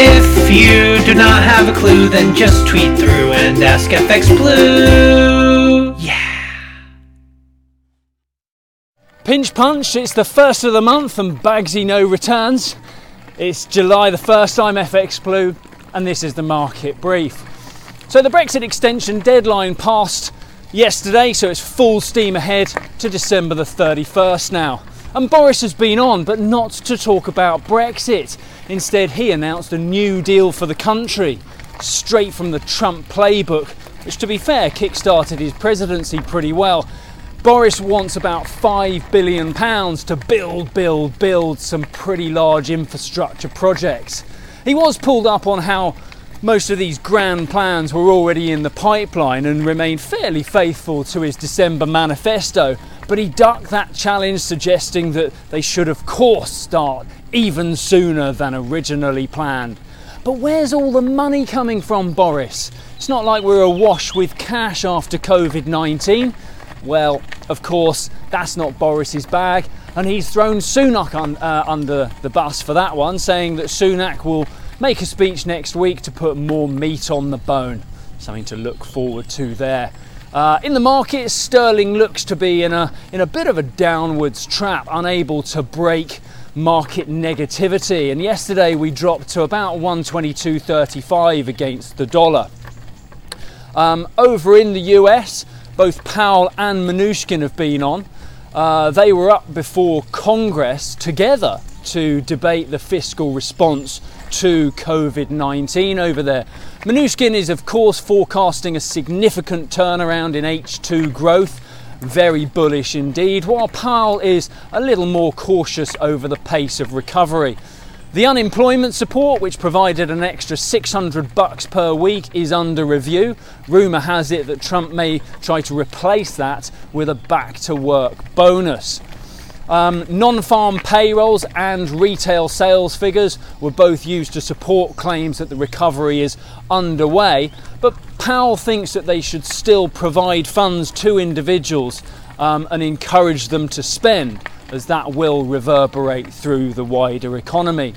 If you do not have a clue, then just tweet through and ask FX Blue. Yeah. Pinch Punch, it's the first of the month and Bagsy no returns. It's July the 1st, I'm FX Blue, and this is the market brief. So, the Brexit extension deadline passed yesterday, so it's full steam ahead to December the 31st now. And Boris has been on, but not to talk about Brexit. Instead, he announced a new deal for the country, straight from the Trump playbook, which, to be fair, kick-started his presidency pretty well. Boris wants about £5 billion to build, build, build some pretty large infrastructure projects. He was pulled up on how most of these grand plans were already in the pipeline and remained fairly faithful to his December manifesto, but he ducked that challenge, suggesting that they should, of course, start even sooner than originally planned. But where's all the money coming from, Boris? It's not like we're awash with cash after COVID 19. Well, of course, that's not Boris's bag, and he's thrown Sunak un, uh, under the bus for that one, saying that Sunak will make a speech next week to put more meat on the bone. Something to look forward to there. Uh, in the market, sterling looks to be in a in a bit of a downwards trap, unable to break market negativity. And yesterday we dropped to about 122.35 against the dollar. Um, over in the US, both Powell and Mnuchin have been on. Uh, they were up before Congress together to debate the fiscal response to COVID 19 over there. Mnuchin is, of course, forecasting a significant turnaround in H2 growth, very bullish indeed, while Powell is a little more cautious over the pace of recovery. The unemployment support, which provided an extra 600 bucks per week, is under review. Rumour has it that Trump may try to replace that with a back to work bonus. Um, non farm payrolls and retail sales figures were both used to support claims that the recovery is underway, but Powell thinks that they should still provide funds to individuals um, and encourage them to spend, as that will reverberate through the wider economy.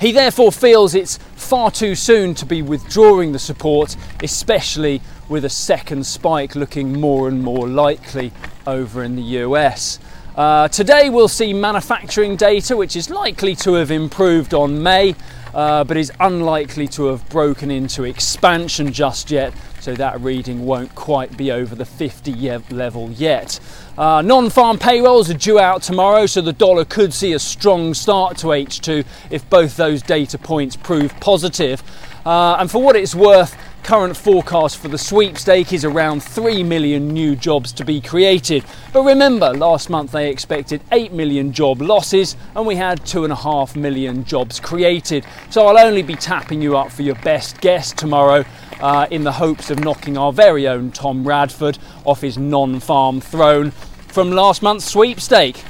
He therefore feels it's far too soon to be withdrawing the support, especially with a second spike looking more and more likely over in the US. Uh, today we'll see manufacturing data, which is likely to have improved on May, uh, but is unlikely to have broken into expansion just yet, so that reading won't quite be over the 50 level yet. Uh, non farm payrolls are due out tomorrow, so the dollar could see a strong start to H2 if both those data points prove positive. Uh, and for what it's worth, current forecast for the sweepstake is around 3 million new jobs to be created. But remember, last month they expected 8 million job losses and we had 2.5 million jobs created. So I'll only be tapping you up for your best guess tomorrow uh, in the hopes of knocking our very own Tom Radford off his non farm throne from last month's sweepstake.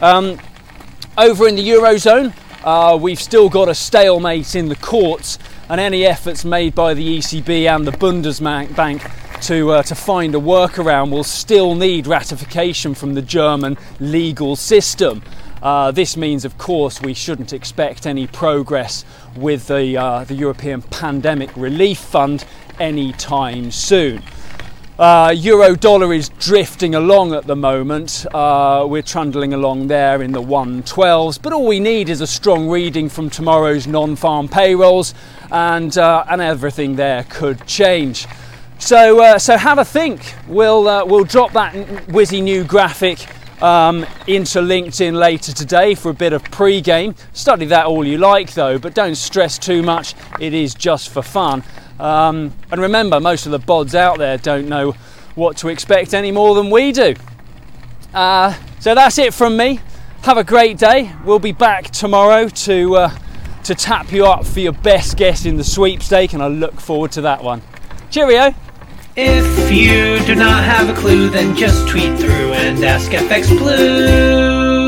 Um, over in the Eurozone, uh, we've still got a stalemate in the courts and any efforts made by the ECB and the Bundesbank to, uh, to find a workaround will still need ratification from the German legal system. Uh, this means, of course, we shouldn't expect any progress with the, uh, the European Pandemic Relief Fund anytime soon. Uh, Euro dollar is drifting along at the moment. Uh, we're trundling along there in the 112s, but all we need is a strong reading from tomorrow's non farm payrolls, and, uh, and everything there could change. So, uh, so have a think. We'll, uh, we'll drop that whizzy new graphic um, into LinkedIn later today for a bit of pre game. Study that all you like, though, but don't stress too much, it is just for fun. Um, and remember, most of the bods out there don't know what to expect any more than we do. Uh, so that's it from me. Have a great day. We'll be back tomorrow to uh, to tap you up for your best guess in the sweepstake, and I look forward to that one. Cheerio. If you do not have a clue, then just tweet through and ask FX Blue.